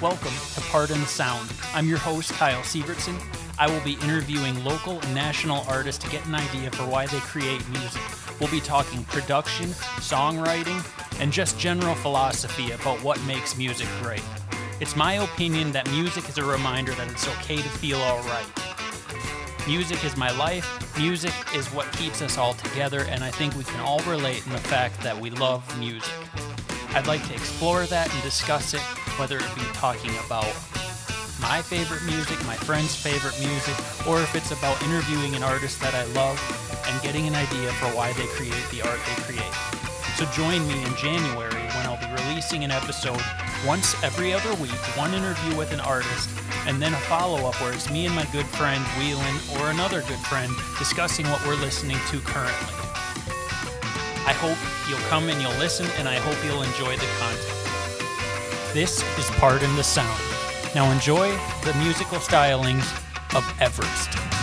Welcome to Pardon the Sound. I'm your host, Kyle Sievertson. I will be interviewing local and national artists to get an idea for why they create music. We'll be talking production, songwriting, and just general philosophy about what makes music great. It's my opinion that music is a reminder that it's okay to feel alright. Music is my life, music is what keeps us all together, and I think we can all relate in the fact that we love music. I'd like to explore that and discuss it, whether it be talking about my favorite music, my friend's favorite music, or if it's about interviewing an artist that I love and getting an idea for why they create the art they create. So join me in January when I'll be releasing an episode once every other week, one interview with an artist, and then a follow up where it's me and my good friend Whelan or another good friend discussing what we're listening to currently. I hope you'll come and you'll listen, and I hope you'll enjoy the content. This is Pardon the Sound. Now enjoy the musical stylings of Everest.